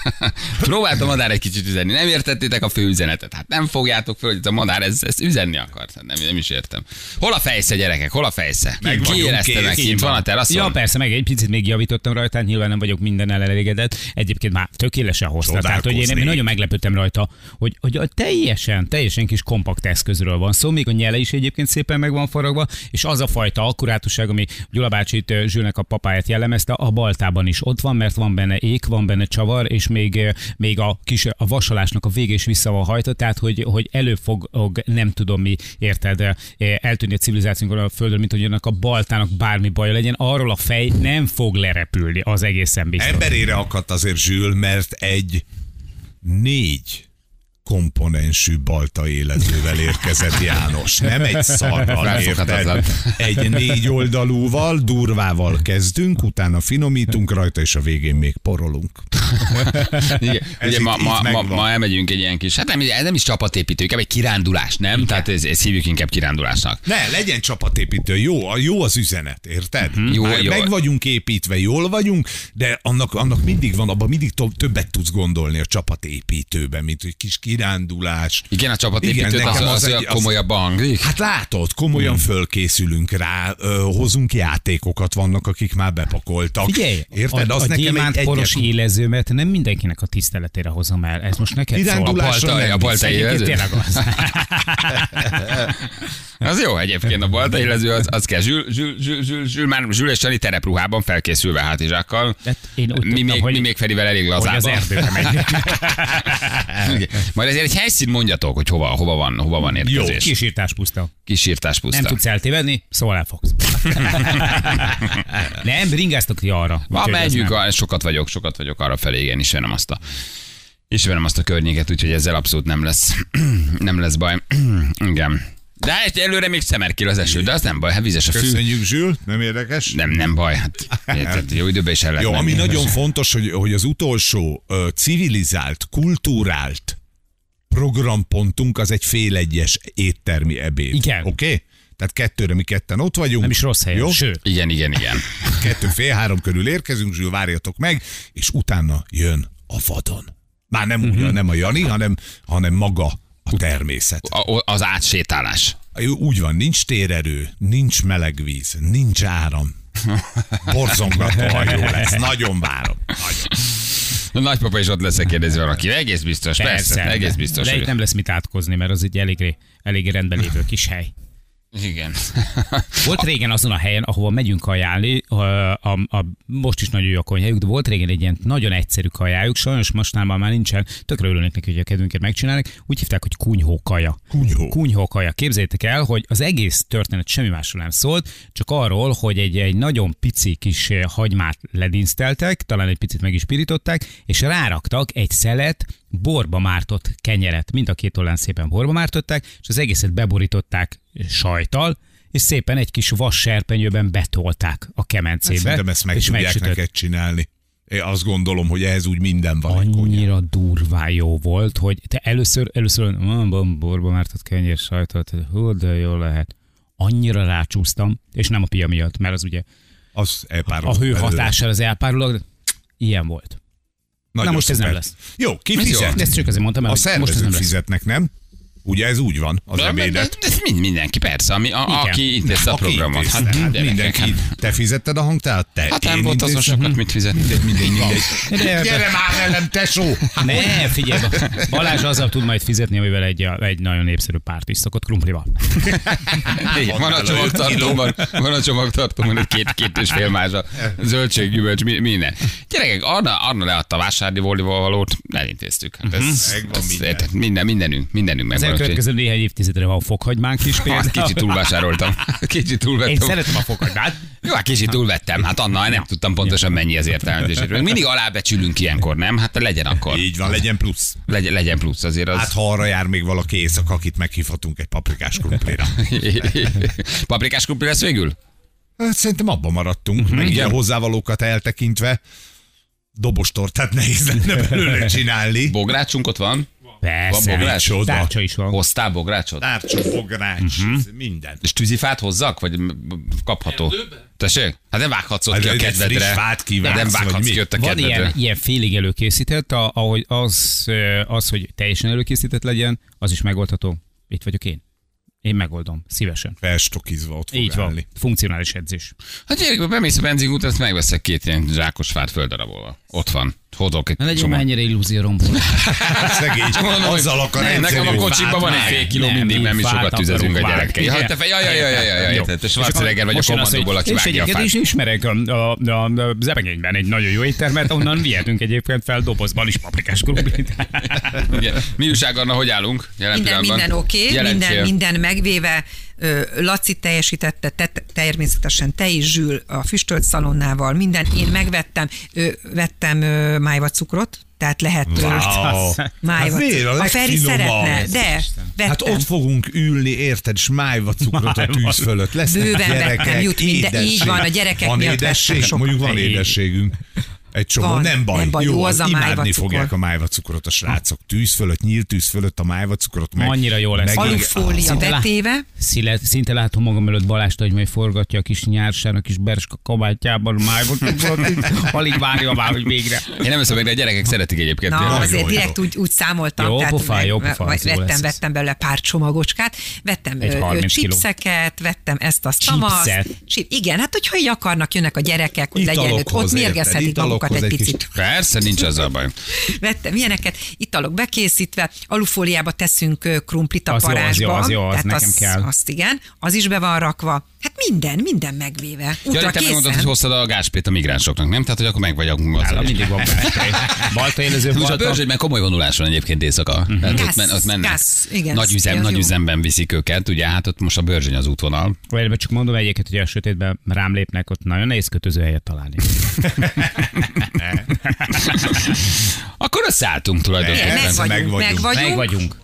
Próbált a madár egy kicsit üzenni. Nem értettétek a fő üzenetet. Hát nem fogjátok föl, hogy a madár ez, ezt üzenni akart. Hát nem, nem is értem. Hol a fejsze, gyerekek? Hol a fejsze? Meg Ki érezte meg kint? Van a teraszon? Ja, persze, meg egy picit még javítottam rajta, hát nyilván nem vagyok minden elégedett. Egyébként már tökéletesen hozta. Tehát, hogy én, én nagyon meglepődtem rajta, hogy, hogy a teljesen, teljesen kis kompakt eszközről van szó, még a nyele is egyébként szépen meg van faragva, és az a fajta akkurátusság, ami Gyula bácsit, Zsülnek a papáját jellemezte, a baltában is ott van, mert van benne ék, van benne csavar, és még, még a kis a vasalásnak a vége is vissza van hajtva, tehát hogy, hogy elő fog, nem tudom mi, érted, eltűnni a civilizációnkon a földön, mint hogy annak a baltának bármi baja legyen, arról a fej nem fog lerepülni, az egészen biztos. Emberére akadt azért Zsül, mert egy négy komponensű balta élezővel érkezett János. Nem egy szarral, érted? Egy négy oldalúval, durvával kezdünk, utána finomítunk rajta, és a végén még porolunk. Igen. Ez Ugye itt- ma, itt ma, ma, elmegyünk egy ilyen kis, hát nem, ez nem is csapatépítő, inkább egy kirándulás, nem? Igen. Tehát ez, ez hívjuk inkább kirándulásnak. Ne, legyen csapatépítő, jó, a- jó az üzenet, érted? Mhm. Jó, Már jó. Meg vagyunk építve, jól vagyunk, de annak, annak mindig van, abban mindig többet tudsz gondolni a csapatépítőben, mint hogy kis kirándulás. Igen, a csapatépítőt Igen, az, nekem az, az, egy- az komolyabban hangzik. Hát látod, komolyan Hmm. fölkészülünk rá, ö, hozunk játékokat, vannak, akik már bepakoltak. Figyelj, Érted? a, Az a nekem egy, poros egyet- élezőmet nem mindenkinek a tiszteletére hozom el. Ez most neked szól. Kirándulásra balta- nem a balta visz. élező? Egyébként tényleg az. Az jó egyébként a balta élező, az, az kell. Zsül, zsül, zsül, zül, zsül, már Zsül és Sani terepruhában felkészülve hátizsákkal. Hát én úgy mi, tudtam, még, hogy- mi még Ferivel elég hogy az megyek. Igen. Majd ezért egy helyszín mondjatok, hogy hova, hova van, hova van érkezés. Kisírtás puszta. Kisírtás puszta. Nem tudsz eltévedni, szóval elfogsz. nem, ringáztok ti arra. Ez megyünk, nem. a, sokat vagyok, sokat vagyok arra felé, igen, ismerem azt a ismerem azt a környéket, úgyhogy ezzel abszolút nem lesz, nem lesz baj. igen. De egy előre még szemerkél az eső, de az nem baj, hát vizes a fű. Köszönjük, Zsül, nem érdekes? Nem, nem baj, hát érted, jó időben is el lehet Jó, ami nagyon fontos, hogy, hogy az utolsó civilizált, kulturált programpontunk az egy fél egyes éttermi ebéd. Igen. Oké? Okay? Tehát kettőre mi ketten ott vagyunk. Nem is rossz helyen, Jó? sőt. Igen, igen, igen. Kettő fél három körül érkezünk, Zsül, várjatok meg, és utána jön a vadon. Már nem, uh-huh. nem a Jani, hanem, hanem maga a természet. A, az átsétálás. Úgy van, nincs térerő, nincs meleg víz, nincs áram. Borzongatóan jó lesz, nagyon várom. Nagyon. A nagypapa is ott lesz, kérdezi valaki. Egész biztos, persze, persze egész biztos. De itt nem lesz mit átkozni, mert az egy elég, elég rendben lévő kis hely. Igen. Volt régen azon a helyen, ahova megyünk kajálni, a, a, a, most is nagyon jó a konyhájuk, de volt régen egy ilyen nagyon egyszerű kajájuk, sajnos mostanában már nincsen, tökre örülnék neki, hogy a kedvünket megcsinálnak, úgy hívták, hogy kunyhó kaja. Kunyhó. Kunyhó kaja. Képzeljétek el, hogy az egész történet semmi másról nem szólt, csak arról, hogy egy, egy nagyon pici kis hagymát ledinszteltek, talán egy picit meg is pirították, és ráraktak egy szelet borba mártott kenyeret. Mind a két oldalán szépen borba mártották, és az egészet beborították sajtal, és szépen egy kis vas serpenyőben betolták a kemencébe. Szerintem ezt meg és tudják megsütött. neked csinálni. Én azt gondolom, hogy ehhez úgy minden van. Annyira durván jó volt, hogy te először, először "Ah, bom, borba mártott kenyér sajtot, hú, de jó lehet. Annyira rácsúsztam, és nem a pia miatt, mert az ugye Az a hő hatással az elpárolog, de ilyen volt. Nagyon Na most ez szuper. nem lesz. Jó, ki Ez jó. fizet? De ezt csak azért mondtam, A most ez szervezők nem fizetnek, nem? Ugye ez úgy van, az De- de- ebédet. de- de mind- mindenki, persze, ami, a, Igen. aki intézte a programot. intézte. Hát, hát mindenki. hát- Te fizetted a hangtát? Te. Hát nem volt azon sokat mit fizet. Mindegy, mindegy, mindegy. De- Gyere már velem, tesó! Ne, figyelj, Balázs azzal tud majd fizetni, amivel egy, egy nagyon népszerű párt is szokott krumplival. Van a csomagtartóban, van a csomagtartóban egy két, két és fél mázsa zöldség, gyümölcs, mi- minden. Gyerekek, Arna, Arna leadta a vásárdi valót, elintéztük. Hát ez, ez, minden. minden. minden, mindenünk, mindenünk úgyhogy- elkövetkező néhány évtizedre van fokhagymánk is Hát például. kicsit túlvásároltam. Kicsit Én túlvettem. szeretem a fokhagymát. Jó, hát kicsit túlvettem. Hát Anna, nem tudtam pontosan mennyi az értelmezés. Mindig alábecsülünk ilyenkor, nem? Hát legyen akkor. Így van, legyen plusz. Legyen, legyen plusz azért az. Hát ha arra jár még valaki éjszaka, akit meghívhatunk egy paprikás krumplira. Paprikás krumpli lesz végül? Hát szerintem abban maradtunk, meg ilyen hozzávalókat eltekintve. Dobostortát nehéz lenne belőle csinálni. Bográcsunk ott van? Persze. Van bogrács? Tárcsa is van. Hoztál bográcsot? Tárcsa, bogrács, Mhm. minden. És tűzifát hozzak? Vagy kapható? Tessék? Hát nem vághatsz ott Hát ki a egy kedvedre. fát kivágsz, nem vághatsz mi? ki ott a Van kedvedre. ilyen, ilyen félig előkészített, a- ahogy az, az, hogy teljesen előkészített legyen, az is megoldható. Itt vagyok én. Én megoldom, szívesen. Felstokizva ott fog Így van. állni. Funkcionális edzés. Hát gyerekek, bemész a benzingút, azt megveszek két ilyen zsákos fát földarabolva. Ott van. Hodok egy Ne legyen csomag. mennyire illúzió romboló. Szegény, azzal akar nem, Nekem a kocsiban van egy fél kiló, Nem, mindig mi nem is sokat tüzezünk a gyerekkel. Ja, te ja, ja, ja, ja, ja, ja? Te És Schwarzenegger vagy a kommandóból, aki És vágja a fát. is ismerek a, a, a, a Zebegényben egy nagyon jó éttermet, onnan vihetünk egyébként fel dobozban is paprikás krumplit. Mi újság, Anna, hogy állunk? Jelen Minden, minden oké, okay, minden, minden megvéve. Laci teljesítette, te, természetesen te is, Zsül, a füstölt szalonnával, minden. Én megvettem, vettem májva cukrot, tehát lehet ö, Wow. májva Hát? A Feri szeretne, de vettem. Hát ott fogunk ülni, érted, és májva cukrot a tűz fölött. Lesznek Bőven gyerekek, vettem, jut minden- így van, a gyerekek van miatt édesség, mondjuk van édességünk. Egy csomó, Van, nem baj. nem baj, jó az a imádni fogják a májvacukrot a srácok. Tűz fölött, nyílt tűz fölött a májvacukrot meg. Annyira jó lesz. meg- Alufólia Szinte lá- betéve. Szinte, szinte látom magam előtt Balást, hogy majd forgatja a kis nyársán, a kis berska kabátjában, májvat, alig várja már, hogy végre. Én nem eszem meg, de a gyerekek szeretik egyébként. Na, azért jó, direkt jó. úgy, úgy számoltam. Jó meg- jó az jó vettem, vettem belőle pár csomagocskát, vettem Egy ö, ö, 30 kiló. chipseket, vettem ezt, azt? Chip, igen, hát hogyha így akarnak, jönnek a gyerekek, hogy legyen, ott mérgezhetik érted? Magukat egy egy picit. Persze, nincs azzal baj. Vettem ilyeneket, italok bekészítve, alufóliába teszünk krumplit a Az jó, az parázsba. jó, az jó, az tehát nekem az, kell. Azt igen, az is be van rakva. Hát minden, minden megvéve. Útra Jani, te megmondod, hogy hoztad a gáspét a migránsoknak, nem? Tehát, hogy akkor meg azzal. Nálam mindig van Balta. Balta élező, Most a Balta. Börzsögyben komoly vonulás van egyébként éjszaka. Tehát ott, Gáz, men, ott mennek. gáz, igen, nagy üzem, az nagy üzemben viszik őket, ugye hát ott most a Börzsöny az útvonal. Vagy csak mondom egyébként, hogy a sötétben rám lépnek, ott nagyon nehéz kötöző helyet találni. Akkor összeálltunk tulajdonképpen. Meg vagyunk, meg meg vagyunk. vagyunk. Meg vagyunk.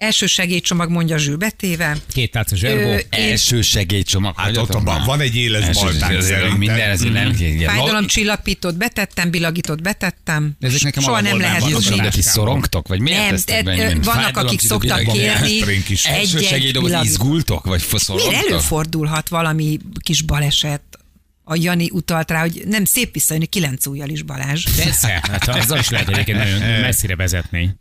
Első segélycsomag mondja Zsül betéve. Két tálca zserbó. Első segélycsomag. Hát ott van, van egy éles Első baltán segély- szerintem. Minden, ezért nem kéne. Fájdalomcsillapítót betettem, bilagítót betettem. Ezek nekem Soha nem lehet tudni. ti szorongtok? Vagy miért Nem, vannak, akik szoktak kérni. Első segélydoboz izgultok? Vagy Miért szorongtok? előfordulhat valami kis baleset? A Jani utalt rá, hogy nem szép visszajönni kilenc ujjal is Balázs. Persze, hát azzal is lehet egyébként nagyon messzire vezetni.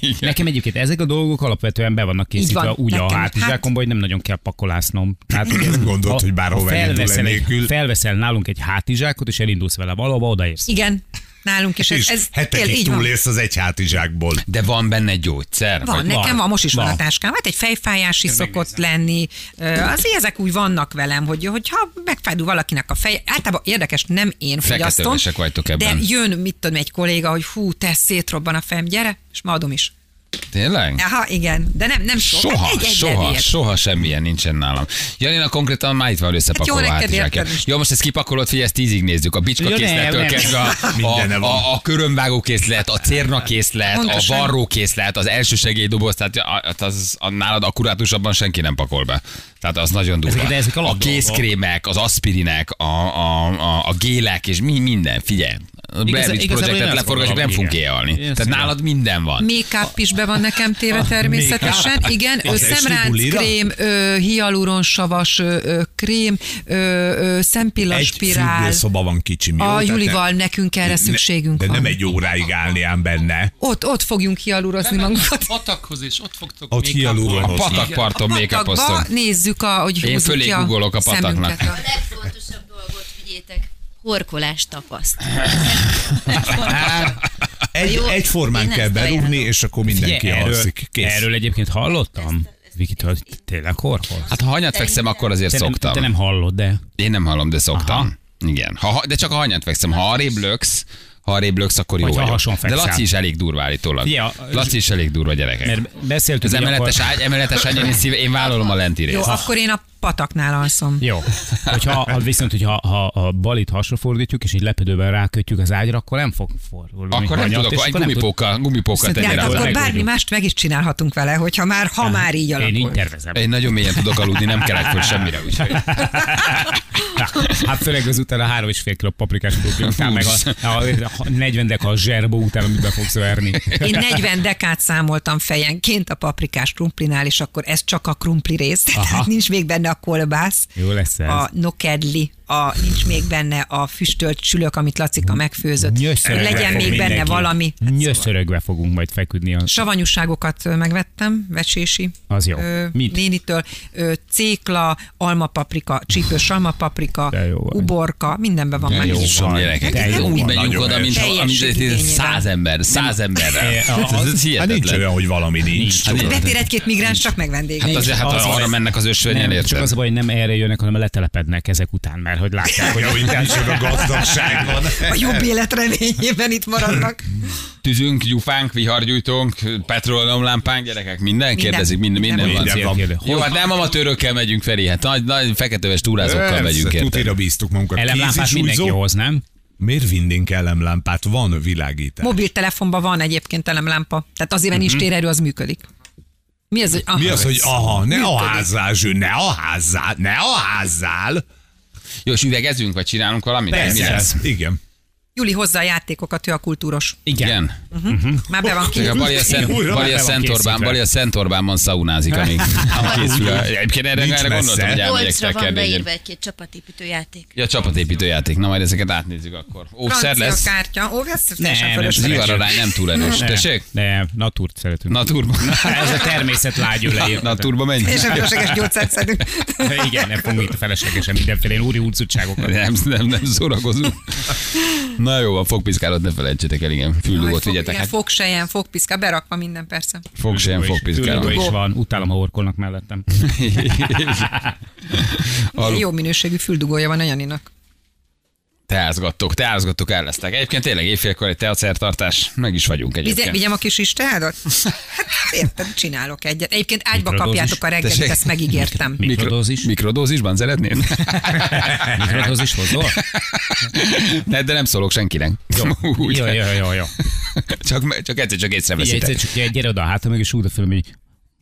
Igen. Nekem egyébként ezek a dolgok alapvetően be vannak készítve van, úgy a nekem. hátizsákomba, hogy nem nagyon kell pakolásznom. Tehát, hogy Gondolt, hogy bárhova felveszel, egy, felveszel nálunk egy hátizsákot, és elindulsz vele valahova, odaérsz. Igen, nálunk is. Ez, És ez tél, hetekig így van. túlélsz az egy hátizsákból. De van benne gyógyszer? Van, nekem van, most is van, van. a táskám. Hát egy fejfájás is szokott lenni. Ö, Azért ezek úgy vannak velem, hogy hogyha megfájdul valakinek a fej, általában érdekes, nem én fogyasztom, Feketővesek vagytok ebben. de jön, mit tudom, egy kolléga, hogy hú, te szétrobban a fejem, gyere, és ma adom is. Tényleg? Aha, igen, de nem, nem sok. Soha, Hát egy, egy soha, levél. soha semmilyen nincsen nálam. Janina konkrétan már itt van összepakolva Hát jó hát. Jó, most ezt kipakolod, figyelj, ezt tízig nézzük. A bicska nem, készlettől kezdve a, a, van. a, a körömvágó készlet, a cérna készlet, Pontosan. a varró készlet, az első segélydoboz, tehát a- az, a, nálad akkurátusabban senki nem pakol be. Tehát az nagyon durva. Ezek- ezek a kézkrémek, az aspirinek, a, a, a, a gélek és mi, minden, figyelj. A Blair projektet leforgatjuk, nem fogunk éjjelni. Tehát nálad minden van. Make-up is be van nekem téve természetesen. Igen, ö, hialuronsavas krém, szempillaspirál. Egy fürdőszoba van kicsi. A Julival ne- nekünk erre szükségünk De van. nem egy óráig állni ám benne. Ott, ott fogjunk hialurozni magunkat. patakhoz is, ott fogtok Ott make-upolni. hialuronizni. A patakparton make-upoztunk. nézzük, a, hogy Én fölé a a pataknak. A legfontosabb dolgot figyétek, horkolás tapaszt. Egy, Jó, egyformán kell ezt berúgni, és akkor mindenki Figyelj, erről, alszik. Kész. erről egyébként hallottam, Vikit, hogy tényleg horkol. Hát ha hanyat fekszem, akkor azért Te nem, szoktam. te nem hallod, de... Én nem hallom, de szoktam. Aha. Igen. Ha, ha- de csak a hanyat fekszem. Ha arrébb löksz, ha arrébb löksz, akkor jó Vagy vagyok. De. Laci is elég durva állítólag. Figyelj, a- Laci is elég durva gyerekek. Mert beszéltünk, Az emeletes, akkor... ágy, emeletes ágyon én, szíve, én vállalom a lenti Jó, részt. akkor én a pataknál alszom. Jó. Hogyha, ha, viszont, hogyha ha a balit hasra fordítjuk, és így lepedővel rákötjük az ágyra, akkor nem fog fordulni. Akkor nem tudok, és egy akkor tud- gumipókkal, gumipókkal tenni rá. akkor bármi mást meg is csinálhatunk vele, hogyha már, ha már így Én így alakul. tervezem. Én nagyon mélyen tudok aludni, nem kelek föl semmire. Úgyhogy. Hát főleg azután a három és fél kiló paprikás után, meg a, a, a 40 deka a zserbó után, amit be fogsz verni. Én 40 dekát számoltam fejenként a paprikás krumplinál, és akkor ez csak a krumpli rész. Tehát nincs még benne a kolbász, Jó lesz ez. a nokedli, a, nincs még benne a füstölt csülök, amit Lacika megfőzött. Nyöszörögve Legyen még benne mindenki. valami. Hát szóval. Nyöszörögve fogunk majd feküdni. A... Savanyúságokat megvettem, vecsési. Az jó. Ö, Mit? Nénitől. Ö, cékla, almapaprika, csípős almapaprika, uborka, mindenben van De már. jó. Van gyerekek, De jó úgy megyünk oda, mint száz ember, száz emberrel. Eh, Ez, ez Hát nincs hihetetlen. olyan, hogy valami nincs. Hát. Betér egy-két migráns, csak meg. Hát azért, hát Az arra mennek az ösvényen, Nem, csak az a baj, hogy nem erre jönnek, hanem letelepednek ezek után, mert hogy látják, hogy Hogy micsoda gazdagság van. A jobb élet reményében itt maradnak. Tüzünk, gyufánk, vihargyújtónk, petrolleumlámpánk, gyerekek, minden, Minden. kérdezik, minden, minden van. Minden van. Jó, hát nem amatőrökkel megyünk, Feri, hát nagy, nagy feketeves túrázókkal megyünk? Tutira bíztuk magunkat. Elemlámpát mindenki hoz, nem? Miért vinnénk elemlámpát? Van világítás. Mobiltelefonban van egyébként elemlámpa. Tehát azért, mert nincs térerő, az működik. Mi az, hogy aha, Mi az, hogy aha, ne a Működik. házzál, Zső, ne a házzál, ne a házzál. Jó, és üvegezünk, vagy csinálunk valamit? Mi lesz? Igen. Juli hozza a játékokat, ő a kultúros. Igen. Már be van Csak a készülve. Bali a, Szent, Uram, Bali a be van Szent Orbán, készítve. Bali a Szent Orbánban szaunázik, amíg készül. a- Egyébként erre, erre gondoltam, hogy elmegyek Polcra van beírva egy-két csapatépítő játék. Ja, csapatépítő játék. Na, majd ezeket átnézzük akkor. Óvszer lesz. kártya. Ó, ez nem, fölösleges. Zivararány nem túl erős. Tessék? De natúrt szeretünk. Naturba. Ez a természet lágyú leírt. Naturba menj. Teljesen fölösleges gyógyszert szedünk. Igen, nem fogunk itt feleslegesen mindenféle úri úrcutságokat. Nem, nem, nem szórakozunk. Na jó, a fogpiszkálót ne felejtsétek el, igen. Füldugót vigyetek. igen, Hát Fogsejen, fogpiszka, berakva minden persze. fogsejem, Füldugó fogpiszkáló. is van, utálom, ha orkolnak mellettem. Alu- Jó minőségű füldugója van a Janinak. Teázgattok, teázgattok, el lesztek. Egyébként tényleg éjfélkor egy teacertartás, meg is vagyunk Vize, egyébként. vigyem a kis istádat? Hát érted, csinálok egyet. Egyébként ágyba kapjátok a reggelit, Tessék? ezt megígértem. Mikrodózis? Mikrodózisban szeretnéd? Mikrodózis hozol? ne, de nem szólok senkinek. Úgy, Jó, jó, jó, jó. Csak, csak egyszer csak észreveszitek. egyszer csak gyere oda a hátra, meg és úgy a film, hogy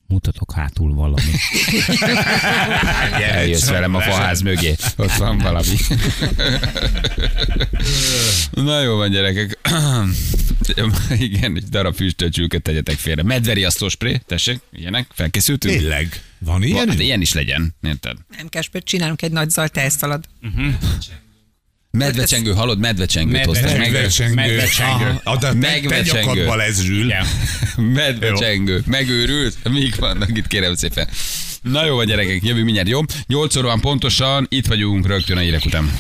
mutatok hátul valami. Eljössz velem a faház mögé. Ott van valami. Na jó van, gyerekek. Igen, egy darab füstöcsülköt tegyetek félre. Medveriasztó spré, tessék, ilyenek, felkészültünk? Tényleg. Van Ilyen, ilyen? hát ilyen is legyen, érted? Nem kell, csinálunk egy nagy zaj tejszalad. Medvecsengő, hallod, medvecsengőt hoztak meg. Megvecsengő. Megvecsengő. Aha, a- de te- te Megvecsengő. nyakadba lesz, Zsül. Igen. Medvecsengő. Megőrült? Mik vannak itt, kérem szépen. Na jó gyerekek, jövő mindjárt, jó? 8 óra van pontosan, itt vagyunk rögtön a hírek után.